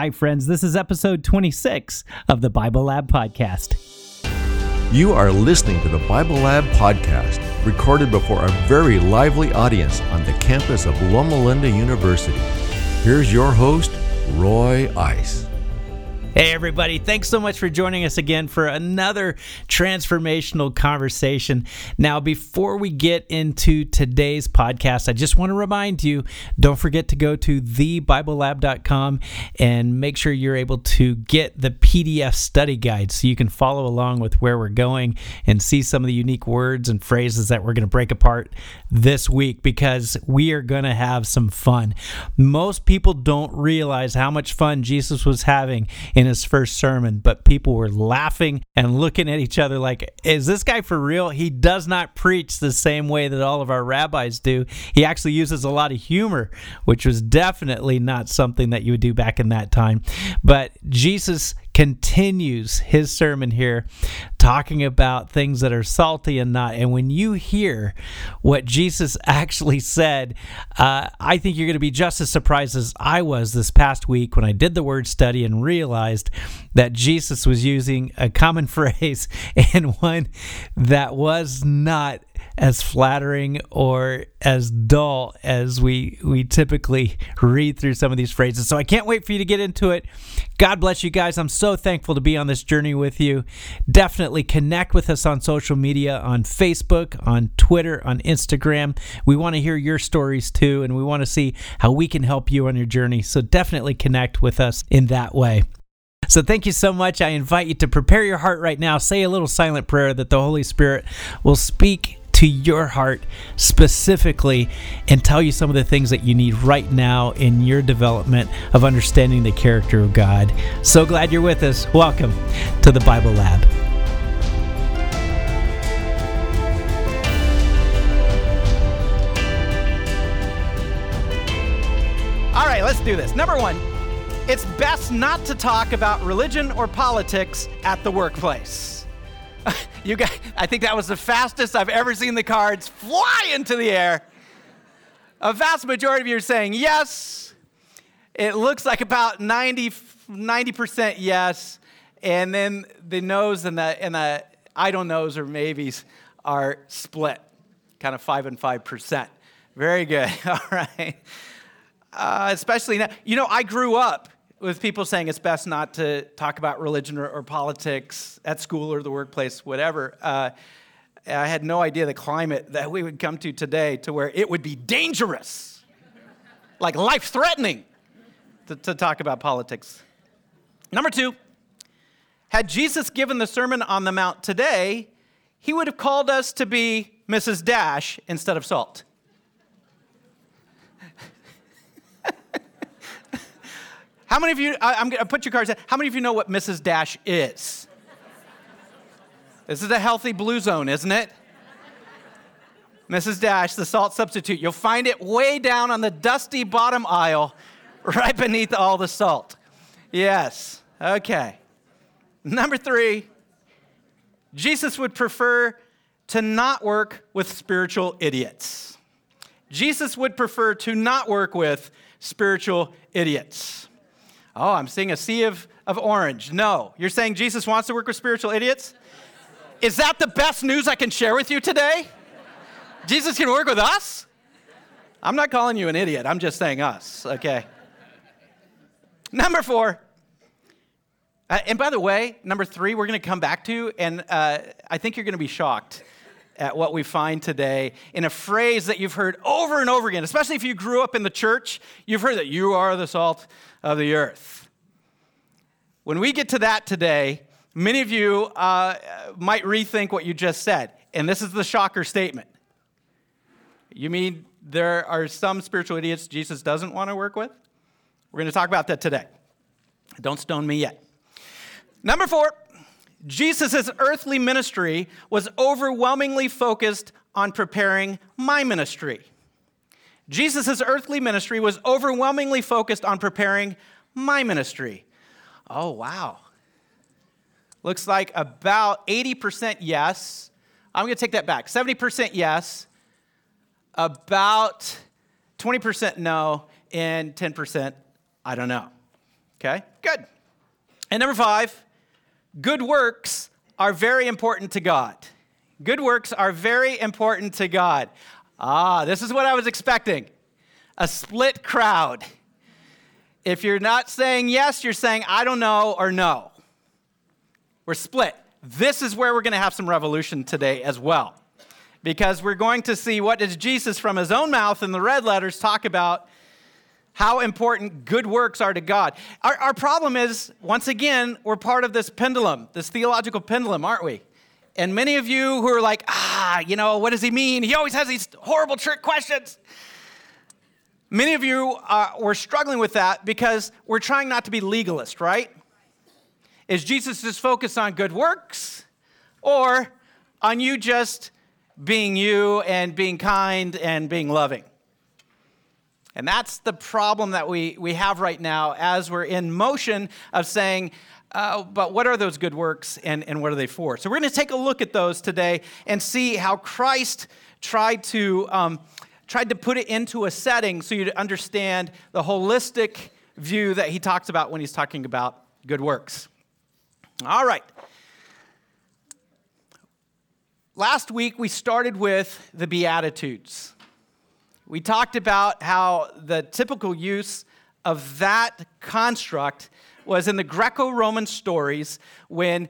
Hi, friends. This is episode 26 of the Bible Lab Podcast. You are listening to the Bible Lab Podcast, recorded before a very lively audience on the campus of Loma Linda University. Here's your host, Roy Ice. Hey, everybody. Thanks so much for joining us again for another transformational conversation. Now, before we get into today's podcast, I just want to remind you don't forget to go to thebiblelab.com and make sure you're able to get the PDF study guide so you can follow along with where we're going and see some of the unique words and phrases that we're going to break apart this week because we are going to have some fun. Most people don't realize how much fun Jesus was having in his first sermon, but people were laughing and looking at each other like, is this guy for real? He does not preach the same way that all of our rabbis do. He actually uses a lot of humor, which was definitely not something that you would do back in that time. But Jesus continues his sermon here talking about things that are salty and not. And when you hear what Jesus actually said, uh, I think you're going to be just as surprised as I was this past week when I did the word study and realized that Jesus was using a common phrase and one that was not as flattering or as dull as we we typically read through some of these phrases. So I can't wait for you to get into it. God bless you guys. I'm so thankful to be on this journey with you. Definitely connect with us on social media on Facebook, on Twitter, on Instagram. We want to hear your stories too and we want to see how we can help you on your journey. So definitely connect with us in that way. So thank you so much. I invite you to prepare your heart right now. Say a little silent prayer that the Holy Spirit will speak to your heart specifically and tell you some of the things that you need right now in your development of understanding the character of God. So glad you're with us. Welcome to the Bible Lab. All right, let's do this. Number one, it's best not to talk about religion or politics at the workplace. you guys, I think that was the fastest I've ever seen the cards fly into the air. A vast majority of you are saying yes. It looks like about 90, 90% yes. And then the no's and the, and the I don't knows or maybes are split, kind of five and 5%. Very good. All right. Uh, especially now, you know, I grew up with people saying it's best not to talk about religion or, or politics at school or the workplace, whatever. Uh, I had no idea the climate that we would come to today to where it would be dangerous, like life threatening, to, to talk about politics. Number two, had Jesus given the Sermon on the Mount today, he would have called us to be Mrs. Dash instead of Salt. How many of you, I, going to put your cards in, how many of you know what Mrs. Dash is? This is a healthy blue zone, isn't it? Mrs. Dash, the salt substitute. You'll find it way down on the dusty bottom aisle, right beneath all the salt. Yes, okay. Number three, Jesus would prefer to not work with spiritual idiots. Jesus would prefer to not work with spiritual idiots. Oh, I'm seeing a sea of, of orange. No. You're saying Jesus wants to work with spiritual idiots? Is that the best news I can share with you today? Jesus can work with us? I'm not calling you an idiot. I'm just saying us, okay? Number four. Uh, and by the way, number three, we're going to come back to, and uh, I think you're going to be shocked at what we find today in a phrase that you've heard over and over again, especially if you grew up in the church. You've heard that you are the salt of the earth. When we get to that today, many of you uh, might rethink what you just said. And this is the shocker statement. You mean there are some spiritual idiots Jesus doesn't want to work with? We're going to talk about that today. Don't stone me yet. Number four, Jesus' earthly ministry was overwhelmingly focused on preparing my ministry. Jesus' earthly ministry was overwhelmingly focused on preparing my ministry. Oh, wow. Looks like about 80% yes. I'm going to take that back 70% yes, about 20% no, and 10% I don't know. Okay, good. And number five, good works are very important to God. Good works are very important to God. Ah, this is what I was expecting a split crowd. If you're not saying yes, you're saying I don't know or no. We're split. This is where we're going to have some revolution today as well. Because we're going to see what does Jesus from his own mouth in the red letters talk about how important good works are to God. Our, our problem is, once again, we're part of this pendulum, this theological pendulum, aren't we? And many of you who are like, ah, you know, what does he mean? He always has these horrible trick questions. Many of you uh, were struggling with that because we're trying not to be legalist, right? Is Jesus just focused on good works or on you just being you and being kind and being loving? And that's the problem that we, we have right now as we're in motion of saying, uh, but what are those good works and, and what are they for? So we're going to take a look at those today and see how Christ tried to, um, tried to put it into a setting so you'd understand the holistic view that he talks about when he's talking about good works. All right. Last week we started with the Beatitudes. We talked about how the typical use of that construct was in the Greco Roman stories when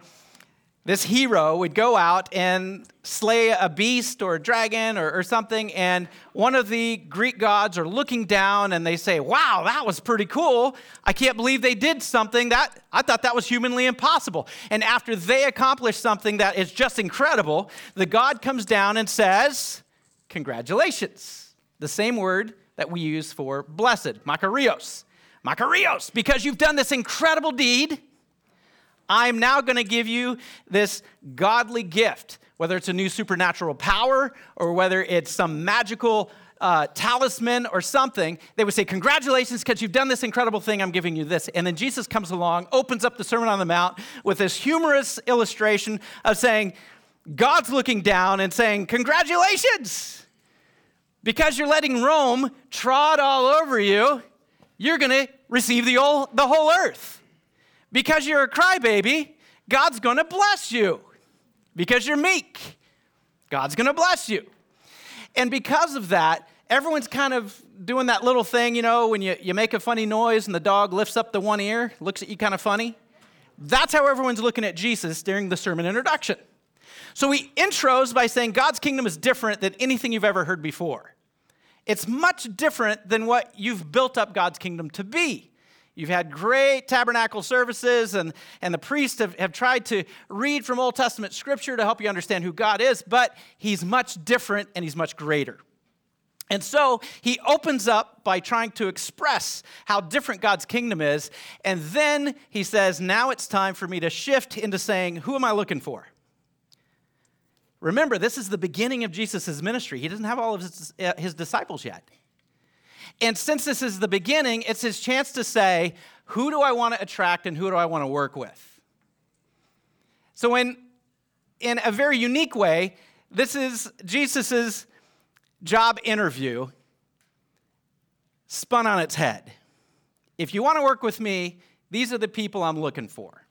this hero would go out and slay a beast or a dragon or, or, something, and one of the Greek gods are looking down and they say, Wow, that was pretty cool. I can't believe they did something that I thought that was humanly impossible. And after they accomplish something that is just incredible, the god comes down and says, Congratulations the same word that we use for blessed, makarios. Makarios, because you've done this incredible deed, I'm now going to give you this godly gift, whether it's a new supernatural power or whether it's some magical uh, talisman or something. They would say, Congratulations, because you've done this incredible thing, I'm giving you this. And then Jesus comes along, opens up the Sermon on the Mount with this humorous illustration of saying, God's looking down and saying, Congratulations! because you're letting Rome trod all over you, you're going to receive the whole, the whole earth. Because you're a crybaby, God's going to bless you. Because you're meek, God's going to bless you. And because of that, everyone's kind of doing that little thing, you know, when you, you make a funny noise and the dog lifts up the one ear, looks at you kind of funny. That's how everyone's looking at Jesus during the sermon introduction. So he intros by saying God's kingdom is different than anything you've ever heard before. It's much different than what you've built up God's kingdom to be. You've had great tabernacle services, and, and the priests have, have tried to read from Old Testament scripture to help you understand who God is, but He's much different and He's much greater. And so he opens up by trying to express how different God's kingdom is. And then he says, Now it's time for me to shift into saying, Who am I looking for? Remember, this is the beginning of Jesus' ministry. He doesn't have all of his, uh, his disciples yet. And since this is the beginning, it's his chance to say, who do I want to attract and who do I want to work with? So, in, in a very unique way, this is Jesus' job interview spun on its head. If you want to work with me, these are the people I'm looking for.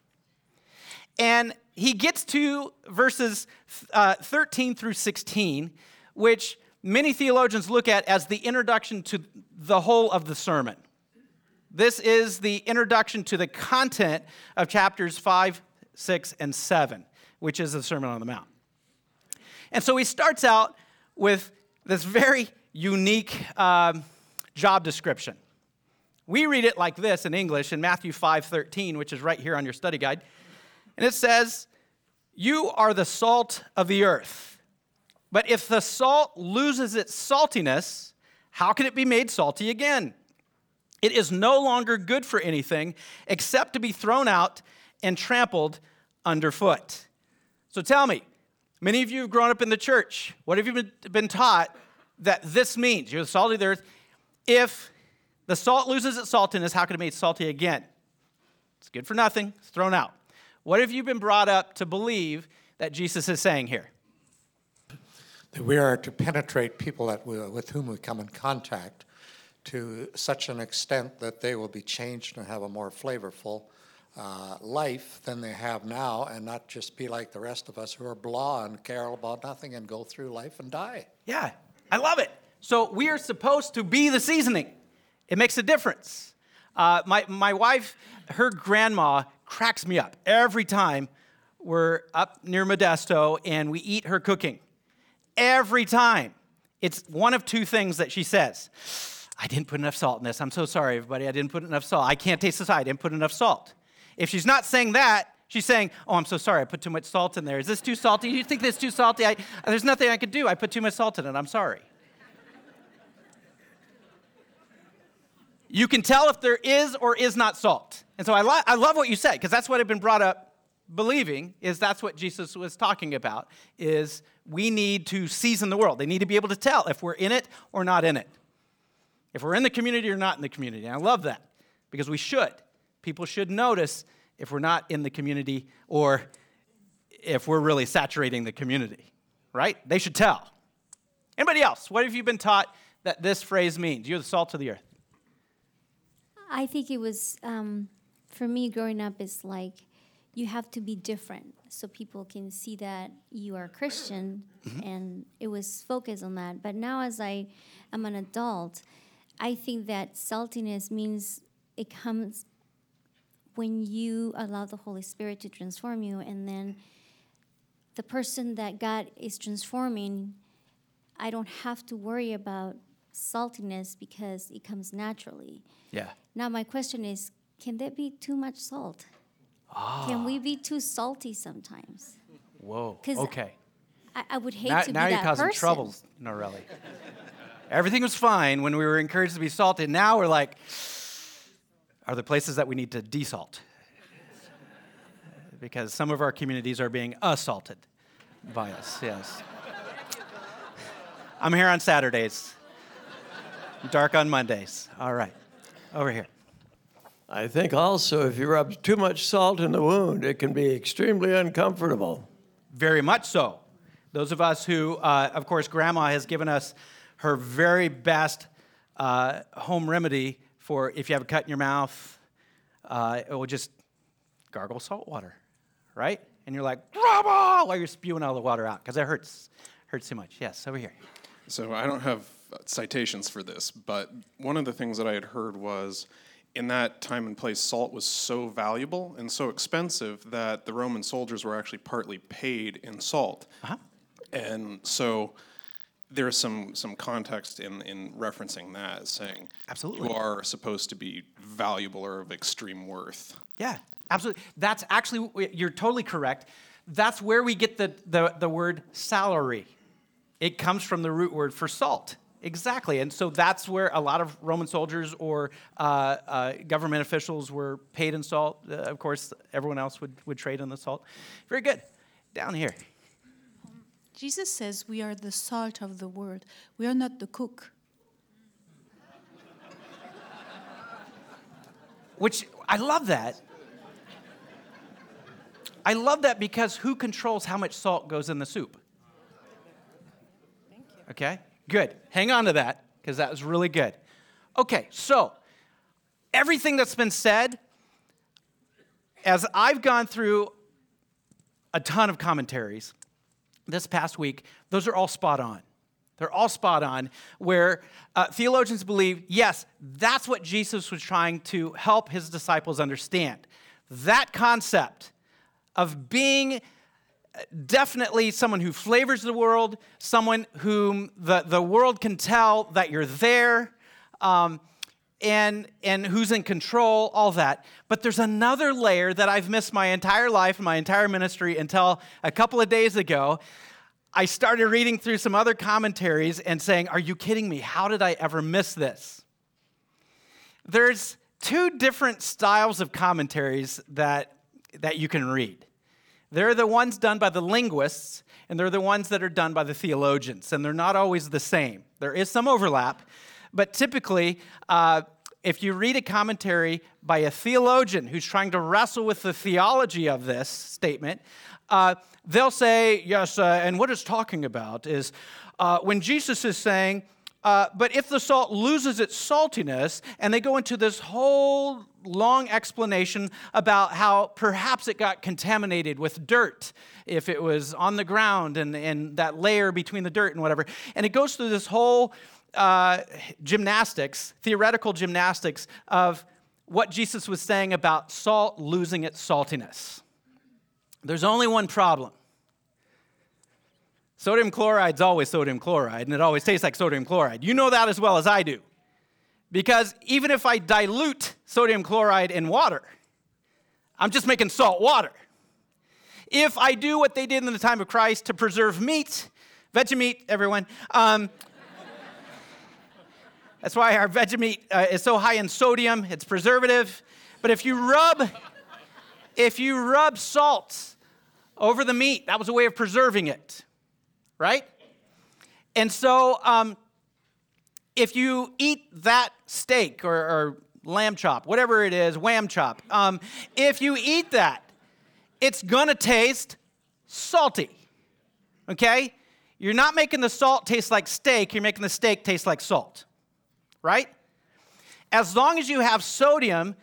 And he gets to verses uh, 13 through 16, which many theologians look at as the introduction to the whole of the sermon. This is the introduction to the content of chapters 5, 6, and 7, which is the Sermon on the Mount. And so he starts out with this very unique um, job description. We read it like this in English in Matthew 5 13, which is right here on your study guide. And it says, You are the salt of the earth. But if the salt loses its saltiness, how can it be made salty again? It is no longer good for anything except to be thrown out and trampled underfoot. So tell me, many of you have grown up in the church. What have you been taught that this means? You're the salt of the earth. If the salt loses its saltiness, how can it be made salty again? It's good for nothing, it's thrown out. What have you been brought up to believe that Jesus is saying here? That we are to penetrate people that we, with whom we come in contact to such an extent that they will be changed and have a more flavorful uh, life than they have now and not just be like the rest of us who are blah and care about nothing and go through life and die. Yeah, I love it. So we are supposed to be the seasoning. It makes a difference. Uh, my, my wife, her grandma cracks me up every time we're up near Modesto and we eat her cooking. Every time. It's one of two things that she says. I didn't put enough salt in this. I'm so sorry, everybody. I didn't put enough salt. I can't taste the this. I didn't put enough salt. If she's not saying that, she's saying, Oh, I'm so sorry. I put too much salt in there. Is this too salty? You think this is too salty? I, there's nothing I could do. I put too much salt in it. I'm sorry. You can tell if there is or is not salt. And so I, lo- I love what you said because that's what I've been brought up believing is that's what Jesus was talking about is we need to season the world. They need to be able to tell if we're in it or not in it. If we're in the community or not in the community. And I love that because we should. People should notice if we're not in the community or if we're really saturating the community, right? They should tell. Anybody else? What have you been taught that this phrase means? You're the salt of the earth. I think it was, um, for me growing up, it's like you have to be different so people can see that you are Christian, mm-hmm. and it was focused on that. But now, as I am an adult, I think that saltiness means it comes when you allow the Holy Spirit to transform you, and then the person that God is transforming, I don't have to worry about saltiness because it comes naturally. Yeah. Now, my question is can there be too much salt? Can we be too salty sometimes? Whoa. Okay. I, I, would hate now, to now be that person. Now you're causing person. troubles, Norelli. Everything was fine when we were encouraged to be salty. Now we're like, are there places that we need to desalt? Because some of our communities are being assaulted by us, yes. I'm here on Saturdays, dark on Mondays. All right, over here. I think also if you rub too much salt in the wound, it can be extremely uncomfortable. Very much so. Those of us who, uh, of course, Grandma has given us her very best uh, home remedy for if you have a cut in your mouth, uh, it will just gargle salt water, right? And you're like, Grandma, while you're spewing all the water out because it hurts, hurts too much. Yes, over here. So I don't have citations for this, but one of the things that I had heard was in that time and place, salt was so valuable and so expensive that the Roman soldiers were actually partly paid in salt. Uh-huh. And so there's some some context in in referencing that, saying absolutely you are supposed to be valuable or of extreme worth. Yeah, absolutely. That's actually you're totally correct. That's where we get the the, the word salary. It comes from the root word for salt. Exactly. And so that's where a lot of Roman soldiers or uh, uh, government officials were paid in salt. Uh, of course, everyone else would, would trade in the salt. Very good. Down here. Jesus says we are the salt of the world, we are not the cook. Which I love that. I love that because who controls how much salt goes in the soup? Okay? Good. Hang on to that because that was really good. Okay, so everything that's been said, as I've gone through a ton of commentaries this past week, those are all spot on. They're all spot on, where uh, theologians believe, yes, that's what Jesus was trying to help his disciples understand. That concept of being definitely someone who flavors the world, someone whom the, the world can tell that you're there, um, and, and who's in control, all that. But there's another layer that I've missed my entire life, my entire ministry, until a couple of days ago. I started reading through some other commentaries and saying, Are you kidding me? How did I ever miss this? There's two different styles of commentaries that, that you can read. They're the ones done by the linguists, and they're the ones that are done by the theologians, and they're not always the same. There is some overlap, but typically, uh, if you read a commentary by a theologian who's trying to wrestle with the theology of this statement, uh, they'll say, yes, uh, and what it's talking about is uh, when Jesus is saying, uh, but if the salt loses its saltiness, and they go into this whole long explanation about how perhaps it got contaminated with dirt if it was on the ground and, and that layer between the dirt and whatever. And it goes through this whole uh, gymnastics, theoretical gymnastics of what Jesus was saying about salt losing its saltiness. There's only one problem. Sodium chloride's always sodium chloride, and it always tastes like sodium chloride. You know that as well as I do. Because even if I dilute sodium chloride in water, I'm just making salt water. If I do what they did in the time of Christ to preserve meat, veggie meat, everyone, um, that's why our Vegemite uh, is so high in sodium, it's preservative. But if you rub, if you rub salt over the meat, that was a way of preserving it right? And so, um, if you eat that steak or, or, lamb chop, whatever it is, wham chop, um, if you eat that, it's gonna taste salty, okay? You're not making the salt taste like steak, you're making the steak taste like salt, right? As long as you have sodium,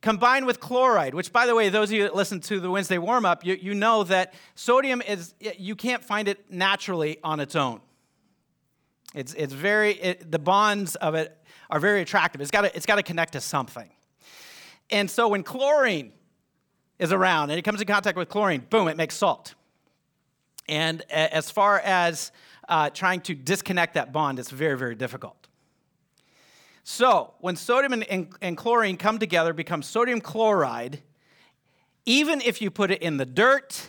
combined with chloride, which, by the way, those of you that listen to the Wednesday warm up, you, you know that sodium is, you can't find it naturally on its own. It's, it's very, it, the bonds of it are very attractive. It's got it's to connect to something. And so when chlorine is around and it comes in contact with chlorine, boom, it makes salt. And as far as uh, trying to disconnect that bond, it's very, very difficult. So, when sodium and, and, and chlorine come together, become sodium chloride, even if you put it in the dirt,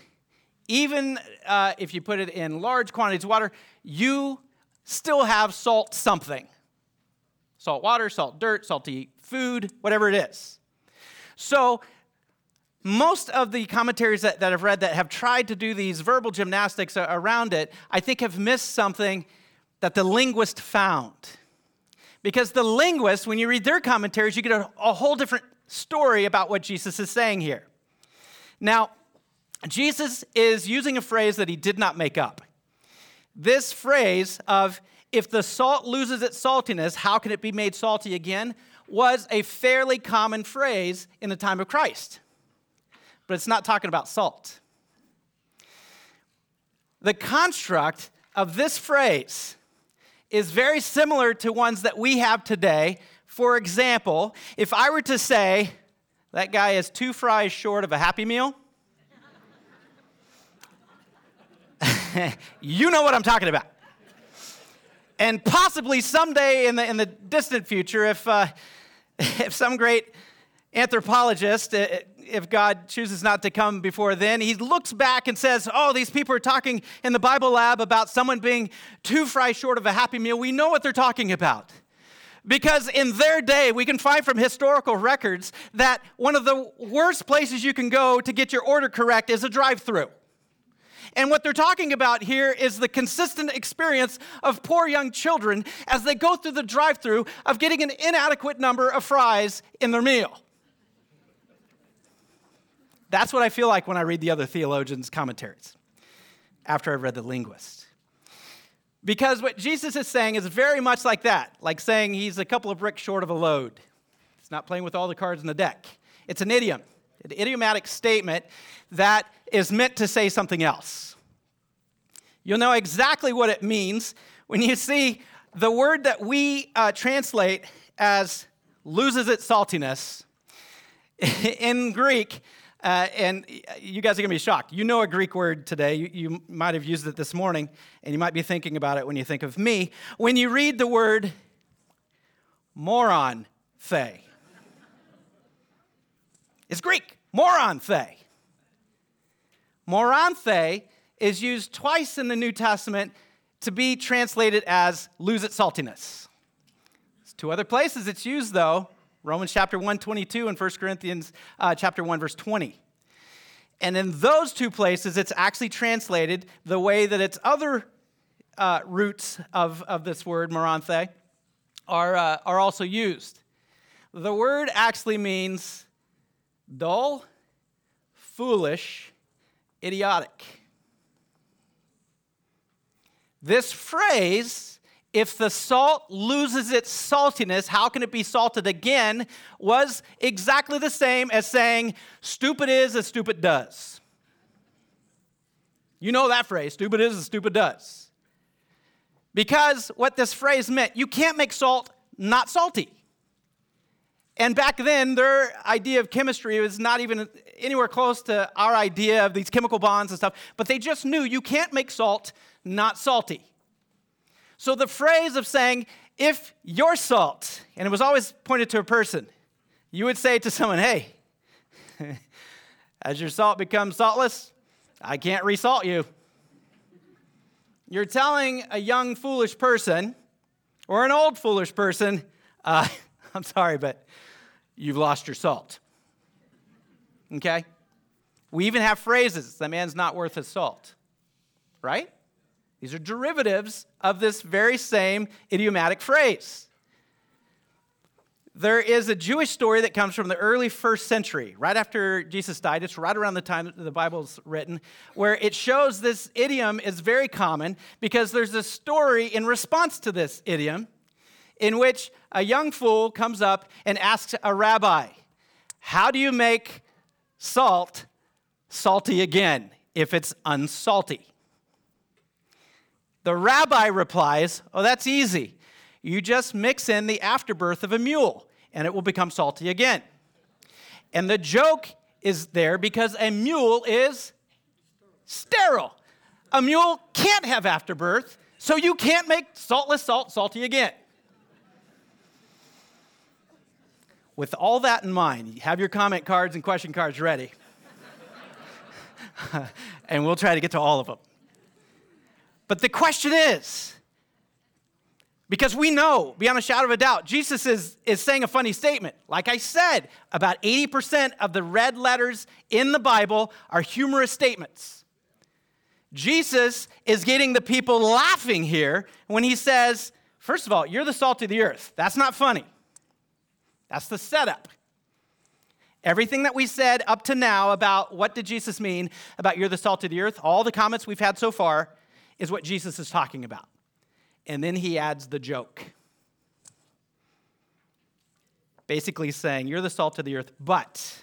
even uh, if you put it in large quantities of water, you still have salt something. Salt water, salt dirt, salty food, whatever it is. So, most of the commentaries that, that I've read that have tried to do these verbal gymnastics around it, I think have missed something that the linguist found. Because the linguists, when you read their commentaries, you get a, a whole different story about what Jesus is saying here. Now, Jesus is using a phrase that he did not make up. This phrase of, if the salt loses its saltiness, how can it be made salty again? was a fairly common phrase in the time of Christ. But it's not talking about salt. The construct of this phrase is very similar to ones that we have today. For example, if I were to say, that guy is two fries short of a Happy Meal, you know what I'm talking about. And possibly someday in the, in the distant future, if, uh, if some great anthropologist, uh, if God chooses not to come before then, he looks back and says, Oh, these people are talking in the Bible lab about someone being two fries short of a happy meal. We know what they're talking about. Because in their day, we can find from historical records that one of the worst places you can go to get your order correct is a drive through. And what they're talking about here is the consistent experience of poor young children as they go through the drive through of getting an inadequate number of fries in their meal. That's what I feel like when I read the other theologians' commentaries after I've read the linguist. Because what Jesus is saying is very much like that, like saying he's a couple of bricks short of a load. It's not playing with all the cards in the deck. It's an idiom, an idiomatic statement that is meant to say something else. You'll know exactly what it means when you see the word that we uh, translate as loses its saltiness. In Greek, uh, and you guys are going to be shocked. You know a Greek word today. You, you might have used it this morning, and you might be thinking about it when you think of me. When you read the word moron, the, it's Greek, moron, the. Moronthei is used twice in the New Testament to be translated as lose its saltiness. There's two other places it's used, though. Romans chapter 1, 22, and 1 Corinthians uh, chapter 1, verse 20. And in those two places, it's actually translated the way that its other uh, roots of, of this word, moranthe, are, uh, are also used. The word actually means dull, foolish, idiotic. This phrase if the salt loses its saltiness, how can it be salted again? was exactly the same as saying, stupid is as stupid does. You know that phrase, stupid is as stupid does. Because what this phrase meant, you can't make salt not salty. And back then, their idea of chemistry was not even anywhere close to our idea of these chemical bonds and stuff, but they just knew you can't make salt not salty. So the phrase of saying, if you're salt, and it was always pointed to a person, you would say to someone, hey, as your salt becomes saltless, I can't resalt you. You're telling a young foolish person or an old foolish person, uh, I'm sorry, but you've lost your salt. Okay? We even have phrases, the man's not worth his salt, right? These are derivatives of this very same idiomatic phrase. There is a Jewish story that comes from the early first century, right after Jesus died. It's right around the time the Bible's written, where it shows this idiom is very common because there's a story in response to this idiom in which a young fool comes up and asks a rabbi, How do you make salt salty again if it's unsalty? The rabbi replies, Oh, that's easy. You just mix in the afterbirth of a mule, and it will become salty again. And the joke is there because a mule is sterile. A mule can't have afterbirth, so you can't make saltless salt salty again. With all that in mind, have your comment cards and question cards ready. and we'll try to get to all of them. But the question is because we know beyond a shadow of a doubt, Jesus is, is saying a funny statement. Like I said, about 80% of the red letters in the Bible are humorous statements. Jesus is getting the people laughing here when he says, First of all, you're the salt of the earth. That's not funny. That's the setup. Everything that we said up to now about what did Jesus mean about you're the salt of the earth, all the comments we've had so far, is what Jesus is talking about. And then he adds the joke. Basically saying, You're the salt of the earth, but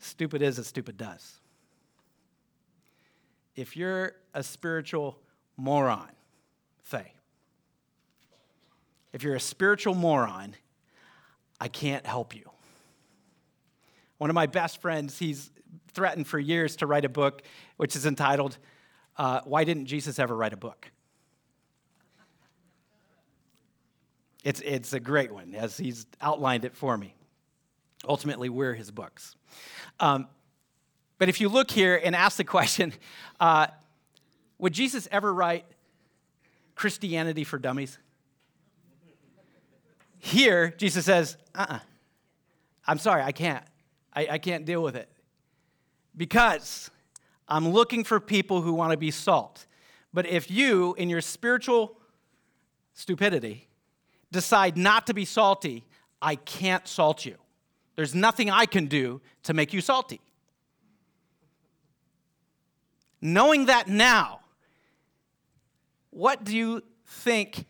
stupid is as stupid does. If you're a spiritual moron, say, if you're a spiritual moron, I can't help you. One of my best friends, he's threatened for years to write a book which is entitled uh, Why Didn't Jesus Ever Write a Book? It's, it's a great one, as he's outlined it for me. Ultimately, we're his books. Um, but if you look here and ask the question, uh, would Jesus ever write Christianity for Dummies? Here, Jesus says, uh uh-uh. uh. i am sorry, I can't. I, I can't deal with it. Because I'm looking for people who want to be salt. But if you, in your spiritual stupidity, decide not to be salty, I can't salt you. There's nothing I can do to make you salty. Knowing that now, what do you think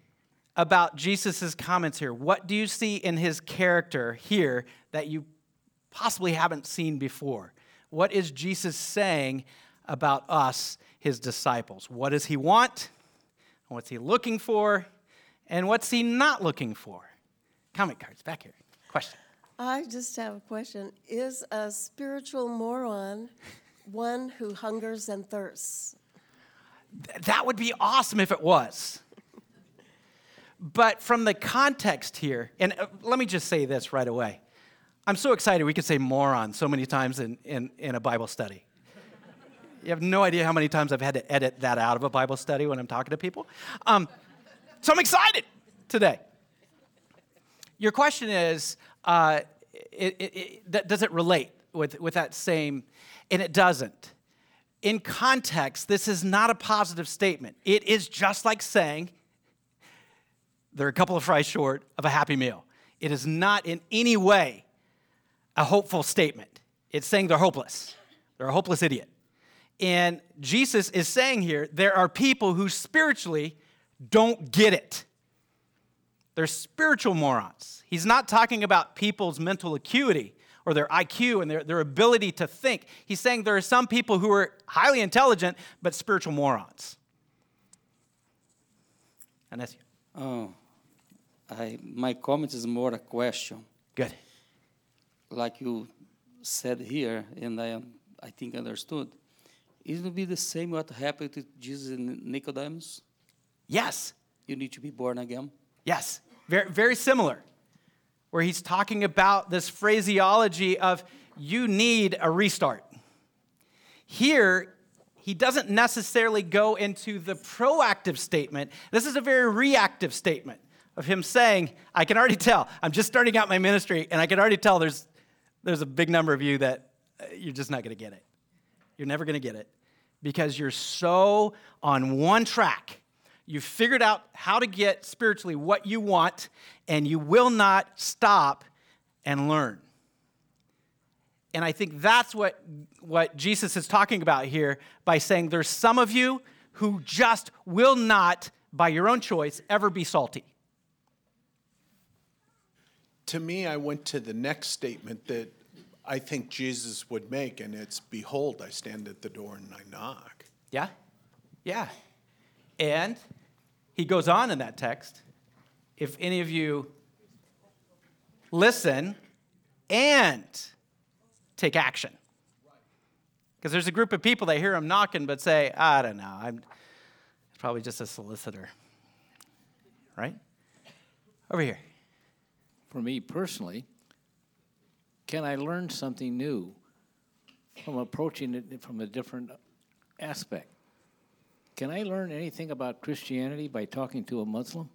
about Jesus' comments here? What do you see in his character here that you possibly haven't seen before? What is Jesus saying about us, his disciples. What does he want? What's he looking for? And what's he not looking for? Comment cards back here. Question. I just have a question. Is a spiritual moron one who hungers and thirsts? That would be awesome if it was. but from the context here, and uh, let me just say this right away. I'm so excited we could say moron so many times in, in, in a Bible study. You have no idea how many times I've had to edit that out of a Bible study when I'm talking to people. Um, so I'm excited today. Your question is uh, it, it, it, does it relate with, with that same? And it doesn't. In context, this is not a positive statement. It is just like saying they're a couple of fries short of a happy meal. It is not in any way a hopeful statement. It's saying they're hopeless. They're a hopeless idiot. And Jesus is saying here there are people who spiritually don't get it. They're spiritual morons. He's not talking about people's mental acuity or their IQ and their, their ability to think. He's saying there are some people who are highly intelligent but spiritual morons. Anesio. Oh, I, my comment is more a question. Good. Like you said here, and I, am I think understood. Isn't it be the same what happened to Jesus and Nicodemus? Yes. You need to be born again? Yes. Very, very similar. Where he's talking about this phraseology of you need a restart. Here, he doesn't necessarily go into the proactive statement. This is a very reactive statement of him saying, I can already tell, I'm just starting out my ministry, and I can already tell there's, there's a big number of you that uh, you're just not going to get it. You're never going to get it because you're so on one track. You've figured out how to get spiritually what you want, and you will not stop and learn. And I think that's what, what Jesus is talking about here by saying there's some of you who just will not, by your own choice, ever be salty. To me, I went to the next statement that I think Jesus would make, and it's Behold, I stand at the door and I knock. Yeah? Yeah. And he goes on in that text if any of you listen and take action. Because there's a group of people that hear him knocking but say, I don't know, I'm probably just a solicitor. Right? Over here. For me personally, can I learn something new from approaching it from a different aspect? Can I learn anything about Christianity by talking to a Muslim?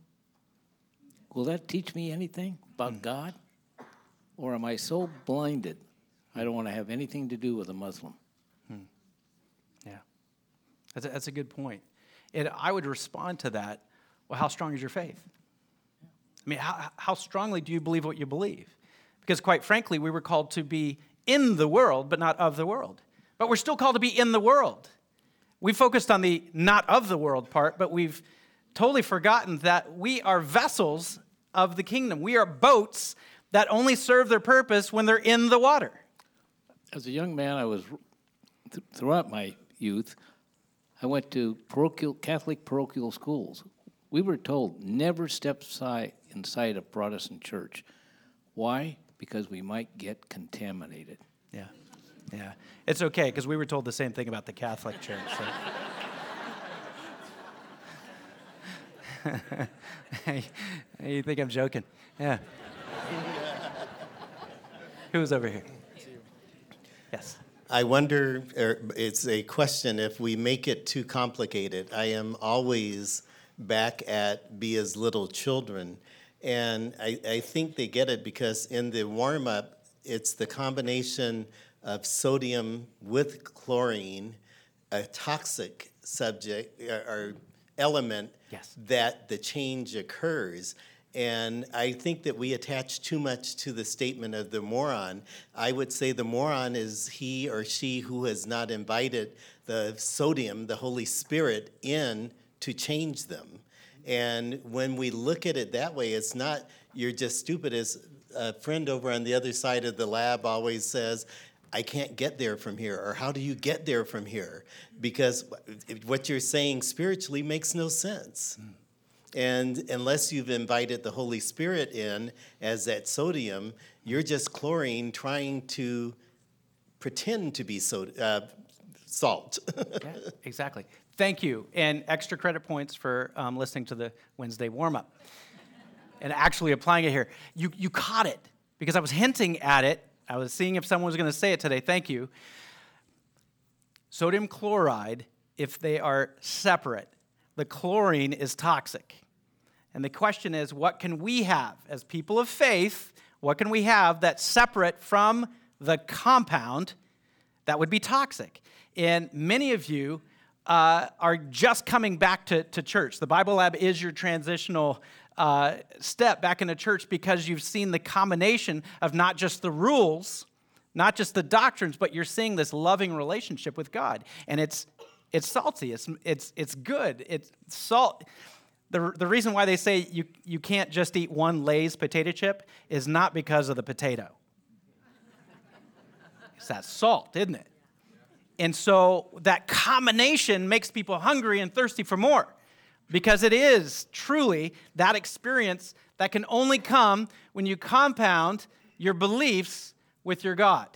Will that teach me anything about mm. God? Or am I so blinded I don't want to have anything to do with a Muslim? Hmm. Yeah. That's a, that's a good point. And I would respond to that well, how strong is your faith? I mean, how, how strongly do you believe what you believe? Because, quite frankly, we were called to be in the world, but not of the world. But we're still called to be in the world. We focused on the not of the world part, but we've totally forgotten that we are vessels of the kingdom. We are boats that only serve their purpose when they're in the water. As a young man, I was, th- throughout my youth, I went to parochial, Catholic parochial schools. We were told never step inside a Protestant church. Why? Because we might get contaminated. Yeah. Yeah. It's okay because we were told the same thing about the Catholic Church. So. you think I'm joking? Yeah. Who's over here? Yes. I wonder, er, it's a question, if we make it too complicated. I am always back at be as little children. And I, I think they get it because in the warm up, it's the combination of sodium with chlorine, a toxic subject uh, or element, yes. that the change occurs. And I think that we attach too much to the statement of the moron. I would say the moron is he or she who has not invited the sodium, the Holy Spirit, in to change them. And when we look at it that way, it's not you're just stupid. As a friend over on the other side of the lab always says, I can't get there from here, or how do you get there from here? Because what you're saying spiritually makes no sense. And unless you've invited the Holy Spirit in as that sodium, you're just chlorine trying to pretend to be so, uh, salt. yeah, exactly. Thank you. And extra credit points for um, listening to the Wednesday warm up and actually applying it here. You, you caught it because I was hinting at it. I was seeing if someone was going to say it today. Thank you. Sodium chloride, if they are separate, the chlorine is toxic. And the question is what can we have as people of faith? What can we have that's separate from the compound that would be toxic? And many of you uh, are just coming back to, to church. The Bible Lab is your transitional uh, step back into church because you've seen the combination of not just the rules, not just the doctrines, but you're seeing this loving relationship with God. And it's, it's salty, it's, it's, it's good. It's salt. the, the reason why they say you, you can't just eat one Lay's potato chip is not because of the potato. It's that salt, isn't it? And so that combination makes people hungry and thirsty for more because it is truly that experience that can only come when you compound your beliefs with your God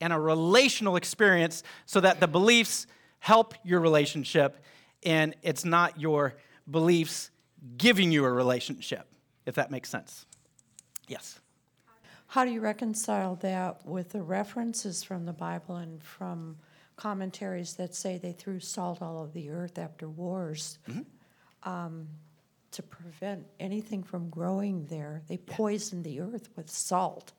and a relational experience so that the beliefs help your relationship and it's not your beliefs giving you a relationship, if that makes sense. Yes. How do you reconcile that with the references from the Bible and from commentaries that say they threw salt all over the earth after wars um, to prevent anything from growing there? They poisoned the earth with salt.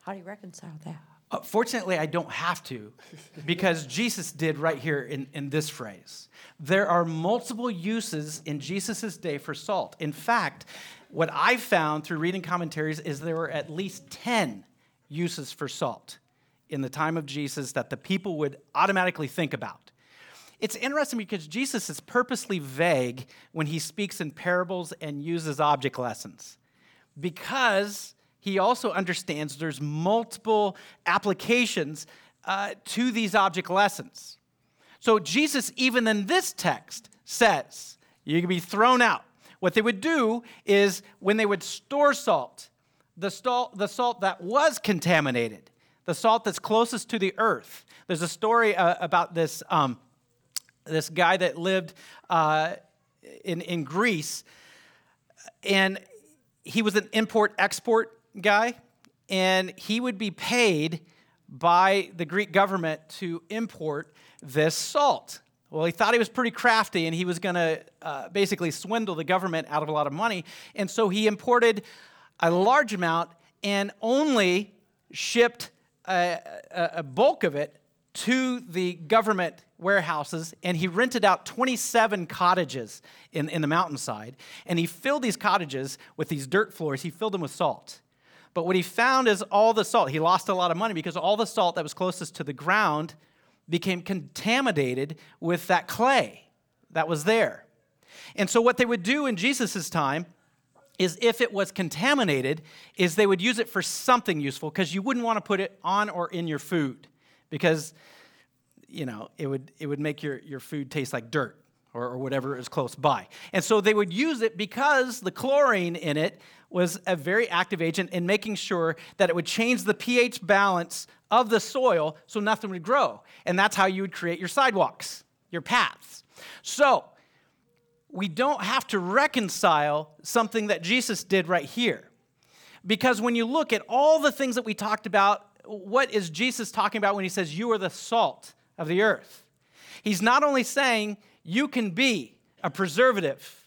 How do you reconcile that? Uh, fortunately, I don't have to because Jesus did right here in, in this phrase. There are multiple uses in Jesus' day for salt. In fact, what I found through reading commentaries is there were at least 10 uses for salt in the time of Jesus that the people would automatically think about. It's interesting because Jesus is purposely vague when he speaks in parables and uses object lessons because he also understands there's multiple applications uh, to these object lessons. So Jesus, even in this text, says you can be thrown out. What they would do is when they would store salt, the salt, the salt that was contaminated, the salt that's closest to the earth. There's a story uh, about this, um, this guy that lived uh, in, in Greece, and he was an import export guy, and he would be paid by the Greek government to import this salt. Well, he thought he was pretty crafty and he was going to uh, basically swindle the government out of a lot of money. And so he imported a large amount and only shipped a, a, a bulk of it to the government warehouses. And he rented out 27 cottages in, in the mountainside. And he filled these cottages with these dirt floors. He filled them with salt. But what he found is all the salt he lost a lot of money because all the salt that was closest to the ground became contaminated with that clay that was there. And so what they would do in jesus' time is if it was contaminated is they would use it for something useful because you wouldn't want to put it on or in your food because you know it would it would make your, your food taste like dirt or, or whatever is close by. And so they would use it because the chlorine in it was a very active agent in making sure that it would change the ph balance of the soil so nothing would grow. And that's how you would create your sidewalks your paths. So we don't have to reconcile something that jesus did right here. Because when you look at all the things that we talked about what is Jesus talking about when he says, You are the salt of the earth? He's not only saying you can be a preservative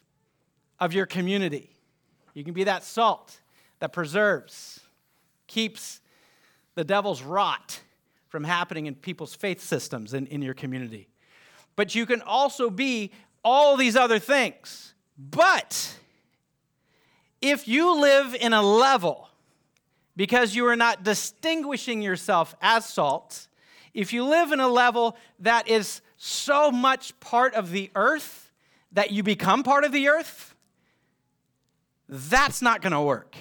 of your community, you can be that salt that preserves, keeps the devil's rot from happening in people's faith systems in, in your community. But you can also be all these other things. But if you live in a level because you are not distinguishing yourself as salt, if you live in a level that is so much part of the earth that you become part of the earth, that's not going to work.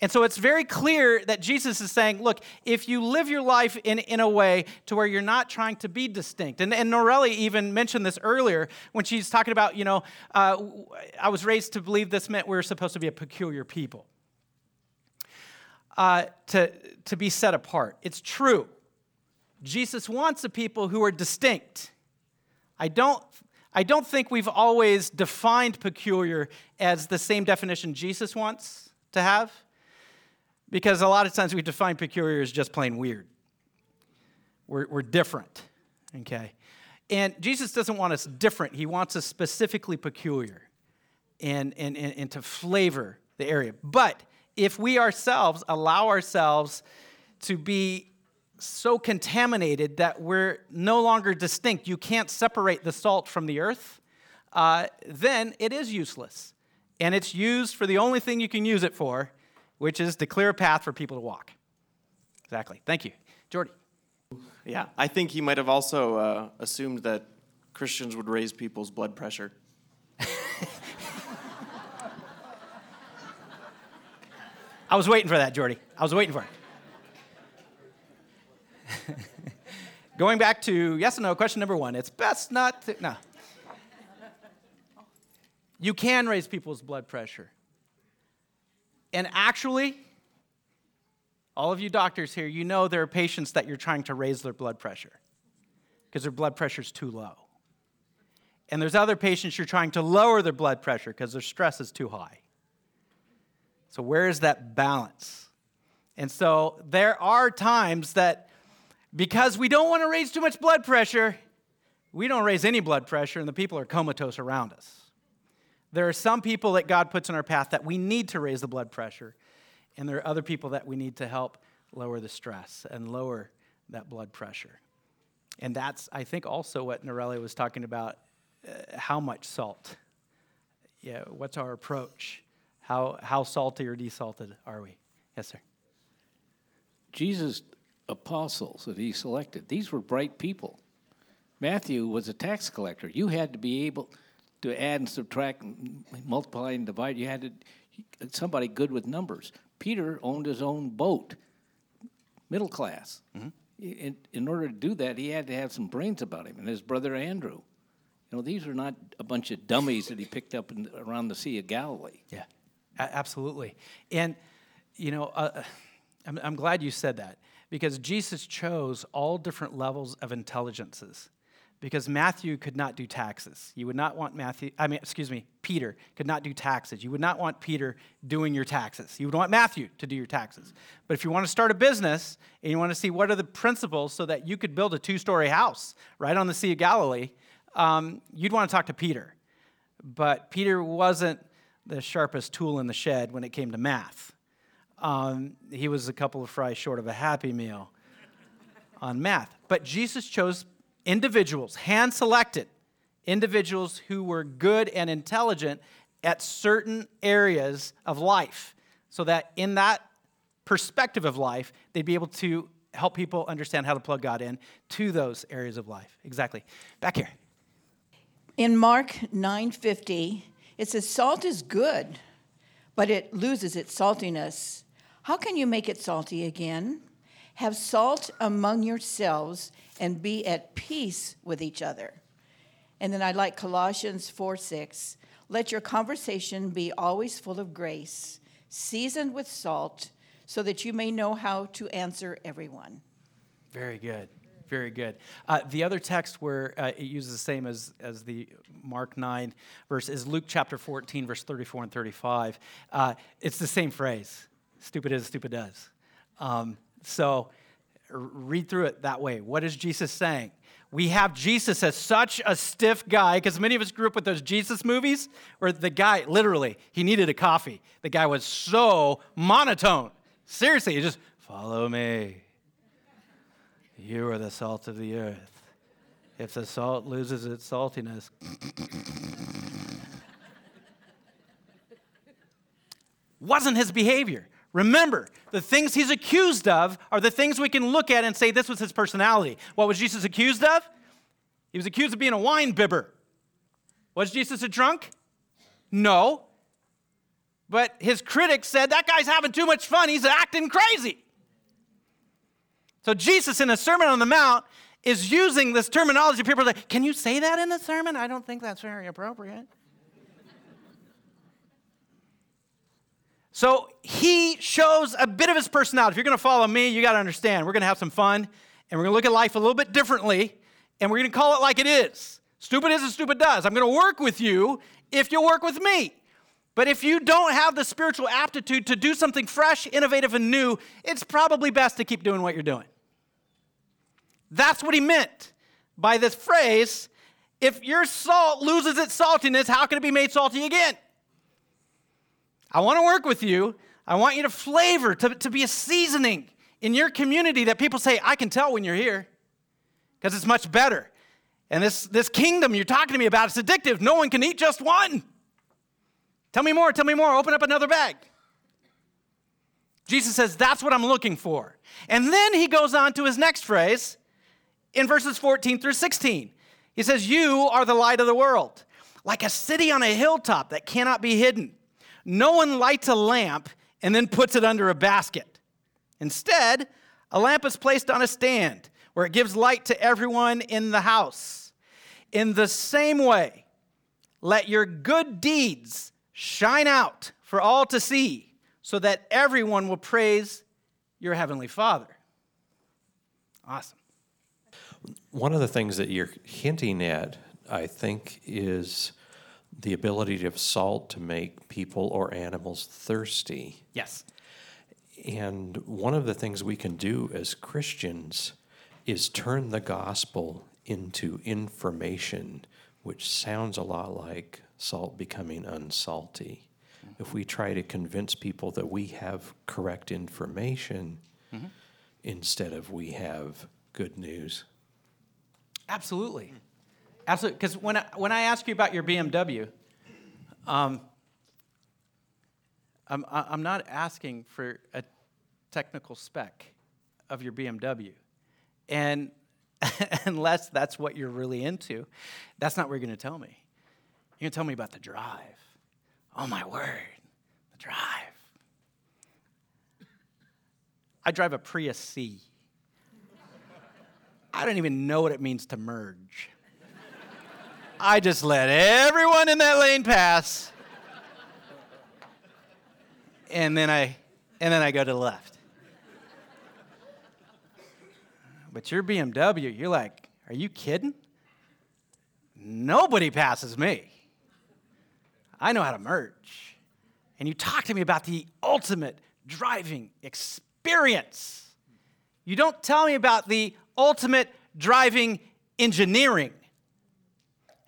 And so it's very clear that Jesus is saying, look, if you live your life in, in a way to where you're not trying to be distinct, and, and Norelli even mentioned this earlier when she's talking about, you know, uh, I was raised to believe this meant we were supposed to be a peculiar people uh, to, to be set apart. It's true. Jesus wants a people who are distinct. I don't, I don't think we've always defined peculiar as the same definition Jesus wants to have, because a lot of times we define peculiar as just plain weird. We're, we're different, okay? And Jesus doesn't want us different, He wants us specifically peculiar and, and, and, and to flavor the area. But if we ourselves allow ourselves to be so contaminated that we're no longer distinct, you can't separate the salt from the earth, uh, then it is useless. And it's used for the only thing you can use it for, which is to clear a path for people to walk. Exactly. Thank you. Jordy. Yeah, I think he might have also uh, assumed that Christians would raise people's blood pressure. I was waiting for that, Jordy. I was waiting for it. Going back to yes or no, question number one. It's best not to, no. You can raise people's blood pressure. And actually, all of you doctors here, you know there are patients that you're trying to raise their blood pressure because their blood pressure is too low. And there's other patients you're trying to lower their blood pressure because their stress is too high. So, where is that balance? And so, there are times that because we don't want to raise too much blood pressure, we don't raise any blood pressure, and the people are comatose around us. There are some people that God puts in our path that we need to raise the blood pressure, and there are other people that we need to help lower the stress and lower that blood pressure. And that's, I think, also what Norelli was talking about uh, how much salt? Yeah, what's our approach? How, how salty or desalted are we? Yes, sir. Jesus' apostles that he selected, these were bright people. Matthew was a tax collector. You had to be able to add and subtract, multiply and divide. You had to somebody good with numbers. Peter owned his own boat, middle class. Mm-hmm. In, in order to do that, he had to have some brains about him, and his brother Andrew. You know, these are not a bunch of dummies that he picked up in, around the Sea of Galilee. Yeah, absolutely. And, you know, uh, I'm, I'm glad you said that because Jesus chose all different levels of intelligences because Matthew could not do taxes. You would not want Matthew, I mean, excuse me, Peter could not do taxes. You would not want Peter doing your taxes. You would want Matthew to do your taxes. But if you want to start a business and you want to see what are the principles so that you could build a two story house right on the Sea of Galilee, um, you'd want to talk to Peter. But Peter wasn't the sharpest tool in the shed when it came to math. Um, he was a couple of fries short of a happy meal on math. But Jesus chose individuals, hand selected individuals who were good and intelligent at certain areas of life, so that in that perspective of life, they'd be able to help people understand how to plug God in to those areas of life. Exactly. Back here. In Mark 9:50, it says salt is good, but it loses its saltiness. How can you make it salty again? Have salt among yourselves and be at peace with each other. And then I like Colossians 4 6. Let your conversation be always full of grace, seasoned with salt, so that you may know how to answer everyone. Very good. Very good. Uh, the other text where uh, it uses the same as, as the Mark 9 verse is Luke chapter 14, verse 34 and 35. Uh, it's the same phrase stupid is, stupid does. Um, so read through it that way. What is Jesus saying? We have Jesus as such a stiff guy, because many of us grew up with those Jesus movies where the guy, literally, he needed a coffee. The guy was so monotone. Seriously, he just, follow me. You are the salt of the earth. If the salt loses its saltiness, wasn't his behavior. Remember, the things he's accused of are the things we can look at and say this was his personality. What was Jesus accused of? He was accused of being a wine bibber. Was Jesus a drunk? No. But his critics said that guy's having too much fun. He's acting crazy. So Jesus in a Sermon on the Mount is using this terminology. People are like, can you say that in a sermon? I don't think that's very appropriate. So he shows a bit of his personality. If you're going to follow me, you got to understand we're going to have some fun and we're going to look at life a little bit differently and we're going to call it like it is. Stupid is as stupid does. I'm going to work with you if you'll work with me. But if you don't have the spiritual aptitude to do something fresh, innovative, and new, it's probably best to keep doing what you're doing. That's what he meant by this phrase if your salt loses its saltiness, how can it be made salty again? I want to work with you. I want you to flavor, to, to be a seasoning in your community that people say, I can tell when you're here because it's much better. And this, this kingdom you're talking to me about is addictive. No one can eat just one. Tell me more, tell me more. Open up another bag. Jesus says, That's what I'm looking for. And then he goes on to his next phrase in verses 14 through 16. He says, You are the light of the world, like a city on a hilltop that cannot be hidden. No one lights a lamp and then puts it under a basket. Instead, a lamp is placed on a stand where it gives light to everyone in the house. In the same way, let your good deeds shine out for all to see, so that everyone will praise your heavenly Father. Awesome. One of the things that you're hinting at, I think, is the ability of salt to make people or animals thirsty. Yes. And one of the things we can do as Christians is turn the gospel into information, which sounds a lot like salt becoming unsalty. If we try to convince people that we have correct information Mhm. instead of we have good news. Absolutely. Absolutely. Because when I, when I ask you about your BMW, um, I'm, I'm not asking for a technical spec of your BMW. And unless that's what you're really into, that's not what you're going to tell me. You're going to tell me about the drive. Oh, my word, the drive. I drive a Prius C. I don't even know what it means to merge. I just let everyone in that lane pass. And then I and then I go to the left. But your BMW, you're like, are you kidding? Nobody passes me. I know how to merge. And you talk to me about the ultimate driving experience. You don't tell me about the ultimate driving engineering.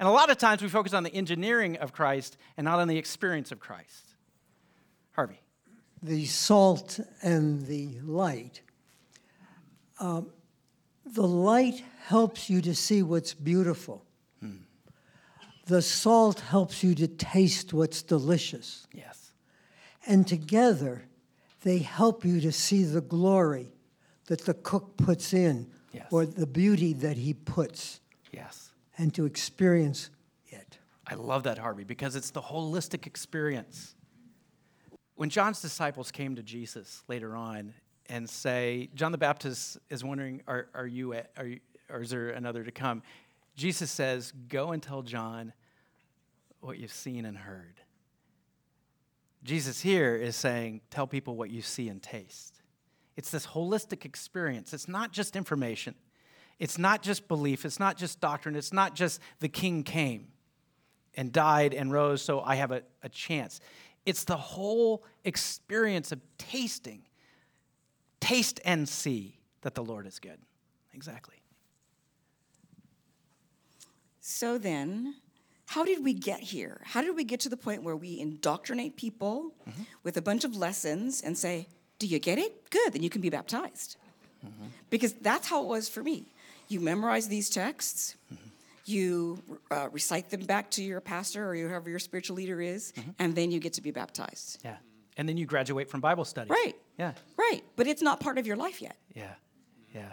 And a lot of times we focus on the engineering of Christ and not on the experience of Christ. Harvey. the salt and the light. Um, the light helps you to see what's beautiful. The salt helps you to taste what's delicious. Yes. And together, they help you to see the glory that the cook puts in Yes. or the beauty that he puts Yes. And to experience it. I love that, Harvey, because it's the holistic experience. When John's disciples came to Jesus later on and say, John the Baptist is wondering, are, are you, are you, or is there another to come? Jesus says, Go and tell John what you've seen and heard. Jesus here is saying, Tell people what you see and taste. It's this holistic experience. It's not just information, it's not just belief, it's not just doctrine, it's not just the king came and died and rose, so I have a, a chance. It's the whole experience of tasting. Taste and see that the Lord is good. Exactly. So then, how did we get here? How did we get to the point where we indoctrinate people mm-hmm. with a bunch of lessons and say, Do you get it? Good, then you can be baptized. Mm-hmm. Because that's how it was for me. You memorize these texts, you uh, recite them back to your pastor or whoever your spiritual leader is, and then you get to be baptized. Yeah. And then you graduate from Bible study. Right. Yeah. Right, but it's not part of your life yet. Yeah. Yeah.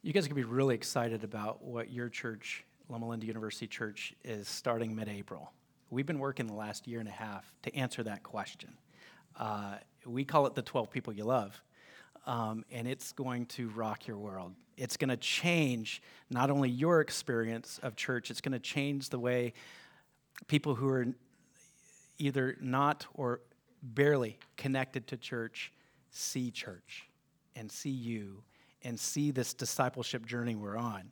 You guys can be really excited about what your church, Loma Linda University Church, is starting mid April. We've been working the last year and a half to answer that question. Uh, we call it the 12 people you love. Um, and it's going to rock your world. It's going to change not only your experience of church, it's going to change the way people who are either not or barely connected to church see church and see you and see this discipleship journey we're on.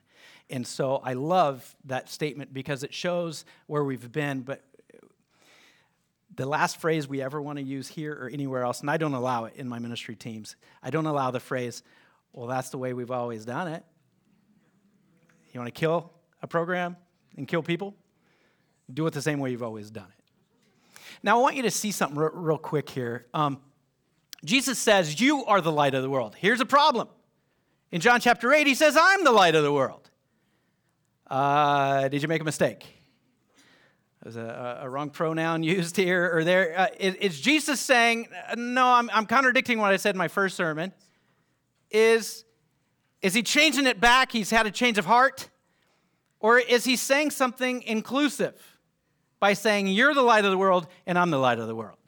And so I love that statement because it shows where we've been, but the last phrase we ever want to use here or anywhere else, and I don't allow it in my ministry teams, I don't allow the phrase, well, that's the way we've always done it. You want to kill a program and kill people? Do it the same way you've always done it. Now, I want you to see something real, real quick here. Um, Jesus says, You are the light of the world. Here's a problem. In John chapter 8, he says, I'm the light of the world. Uh, did you make a mistake? There's a, a, wrong pronoun used here or there. Uh, is, is Jesus saying, No, I'm, I'm contradicting what I said in my first sermon? Is, is he changing it back? He's had a change of heart? Or is he saying something inclusive by saying, You're the light of the world and I'm the light of the world?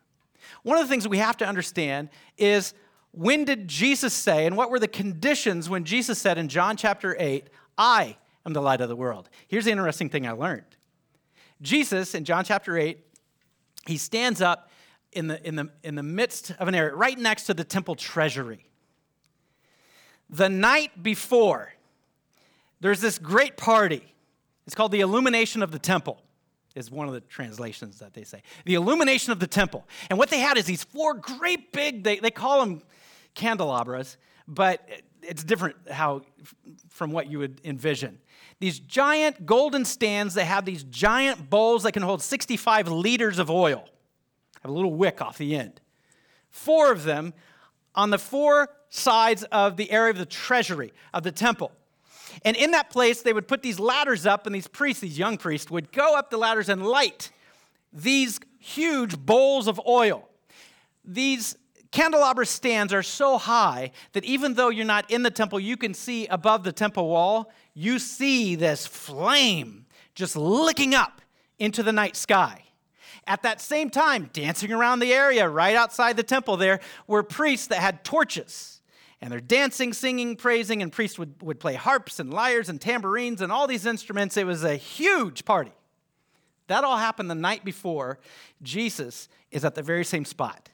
one of the things we have to understand is when did Jesus say, and what were the conditions when Jesus said in John chapter 8, I am the light of the world? Here's the interesting thing I learned. Jesus, in John chapter 8, he stands up in the, in the, in the midst of an area right next to the temple treasury. The night before, there's this great party. It's called the illumination of the temple is one of the translations that they say. The illumination of the temple. And what they had is these four great big, they, they call them candelabras, but it's different how from what you would envision. These giant golden stands that have these giant bowls that can hold 65 liters of oil. Have a little wick off the end. Four of them on the four sides of the area of the treasury of the temple. And in that place, they would put these ladders up, and these priests, these young priests, would go up the ladders and light these huge bowls of oil. These candelabra stands are so high that even though you're not in the temple, you can see above the temple wall, you see this flame just licking up into the night sky. At that same time, dancing around the area right outside the temple, there were priests that had torches and they're dancing, singing, praising, and priests would, would play harps and lyres and tambourines and all these instruments. It was a huge party. That all happened the night before. Jesus is at the very same spot.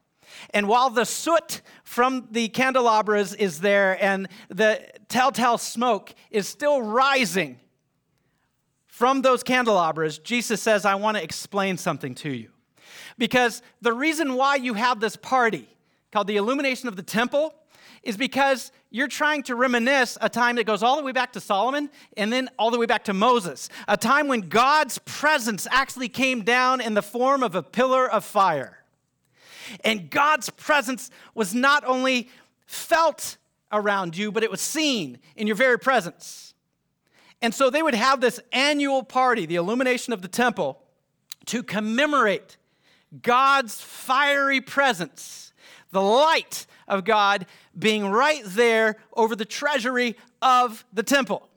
And while the soot from the candelabras is there and the telltale smoke is still rising from those candelabras, Jesus says, I want to explain something to you. Because the reason why you have this party called the illumination of the temple is because you're trying to reminisce a time that goes all the way back to Solomon and then all the way back to Moses, a time when God's presence actually came down in the form of a pillar of fire. And God's presence was not only felt around you, but it was seen in your very presence. And so they would have this annual party, the illumination of the temple, to commemorate God's fiery presence, the light of God being right there over the treasury of the temple.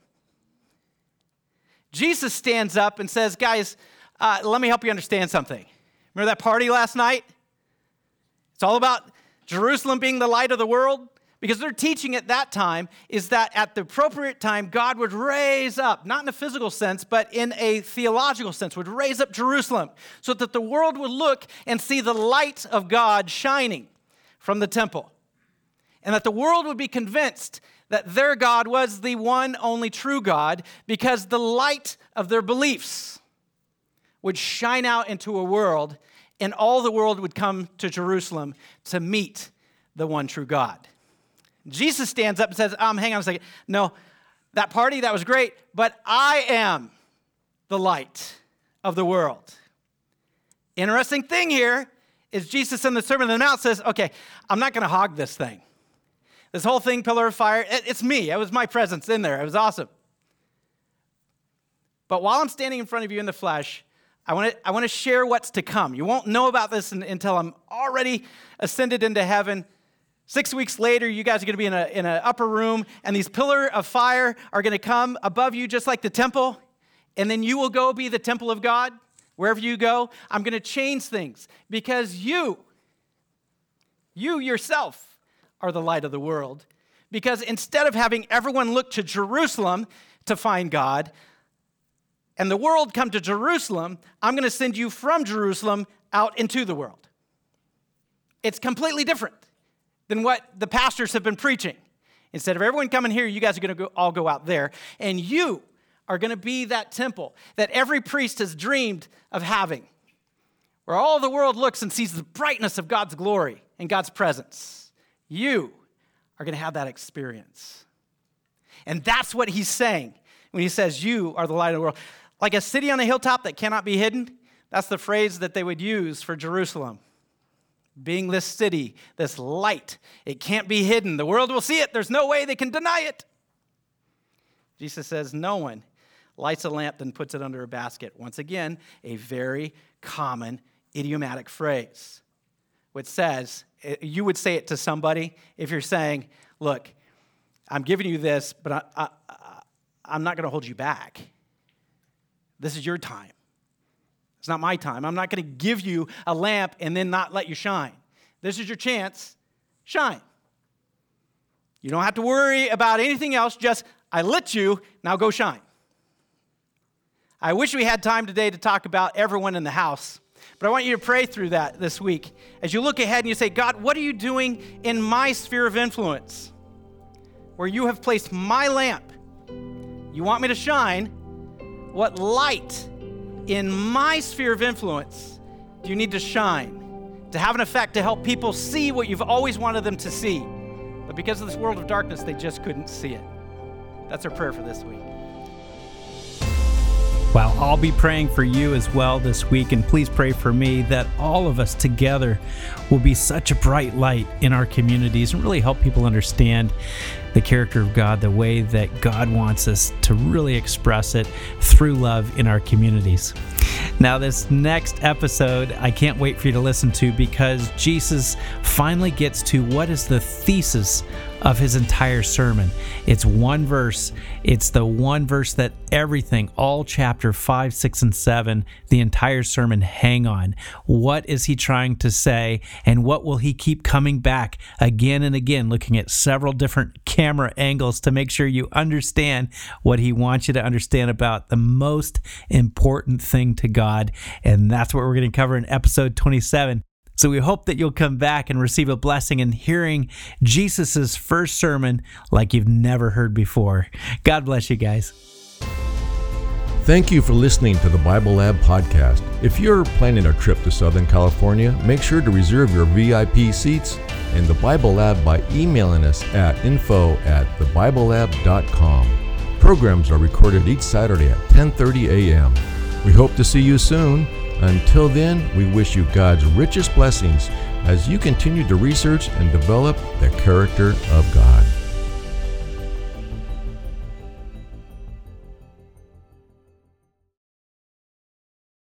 Jesus stands up and says, Guys, uh, let me help you understand something. Remember that party last night? It's all about Jerusalem being the light of the world. Because their teaching at that time is that at the appropriate time, God would raise up, not in a physical sense, but in a theological sense, would raise up Jerusalem so that the world would look and see the light of God shining from the temple and that the world would be convinced that their God was the one only true God because the light of their beliefs would shine out into a world and all the world would come to Jerusalem to meet the one true God. Jesus stands up and says, um, hang on a second. No, that party, that was great, but I am the light of the world. Interesting thing here is Jesus in the Sermon on the Mount says, okay, I'm not going to hog this thing. This whole thing, pillar of fire, it, it's me. It was my presence in there. It was awesome. But while I'm standing in front of you in the flesh, I want to I want to share what's to come. You won't know about this in, until I'm already ascended into heaven. Six weeks later, you guys are going to be in an in a upper room, and these pillar of fire are going to come above you, just like the temple, and then you will go be the temple of God wherever you go. I'm going to change things because you, you yourself, are the light of the world. Because instead of having everyone look to Jerusalem to find God, and the world come to Jerusalem, I'm going to send you from Jerusalem out into the world. It's completely different than what the pastors have been preaching. Instead of everyone coming here, you guys are going to go, all go out there, and you are going to be that temple that every priest has dreamed of having, where all the world looks and sees the brightness of God's glory and God's presence. You are going to have that experience. And that's what he's saying when he says, You are the light of the world. Like a city on a hilltop that cannot be hidden, that's the phrase that they would use for Jerusalem. Being this city, this light, it can't be hidden. The world will see it. There's no way they can deny it. Jesus says, No one lights a lamp and puts it under a basket. Once again, a very common idiomatic phrase, which says, Eh, you would say it to somebody if you're saying, Look, I'm giving you this, but I, I'm not going to hold you back. This is your time. It's not my time. I'm not going to give you a lamp and then not let you shine. This is your chance. Shine. You don't have to worry about anything else, just I lit you, now go shine. I wish we had time today to talk about everyone in the house, but I want you to pray through that this week. As you look ahead and you say, God, what are you doing in my sphere of influence? Where you have placed my lamp. You want me to shine. What light in my sphere of influence do you need to shine to have an effect to help people see what you've always wanted them to see? But because of this world of darkness, they just couldn't see it. That's our prayer for this week. Well, I'll be praying for you as well this week, and please pray for me that all of us together will be such a bright light in our communities and really help people understand the character of God the way that God wants us to really express it through love in our communities. Now, this next episode, I can't wait for you to listen to because Jesus finally gets to what is the thesis of his entire sermon. It's one verse. It's the one verse that everything, all chapter 5, 6, and 7, the entire sermon hang on. What is he trying to say? And what will he keep coming back again and again, looking at several different camera angles to make sure you understand what he wants you to understand about the most important thing to God? And that's what we're going to cover in episode 27. So we hope that you'll come back and receive a blessing in hearing Jesus' first sermon like you've never heard before. God bless you guys. Thank you for listening to the Bible Lab podcast. If you're planning a trip to Southern California, make sure to reserve your VIP seats in the Bible Lab by emailing us at info at thebiblelab.com. Programs are recorded each Saturday at 10:30 a.m. We hope to see you soon. Until then, we wish you God's richest blessings as you continue to research and develop the character of God.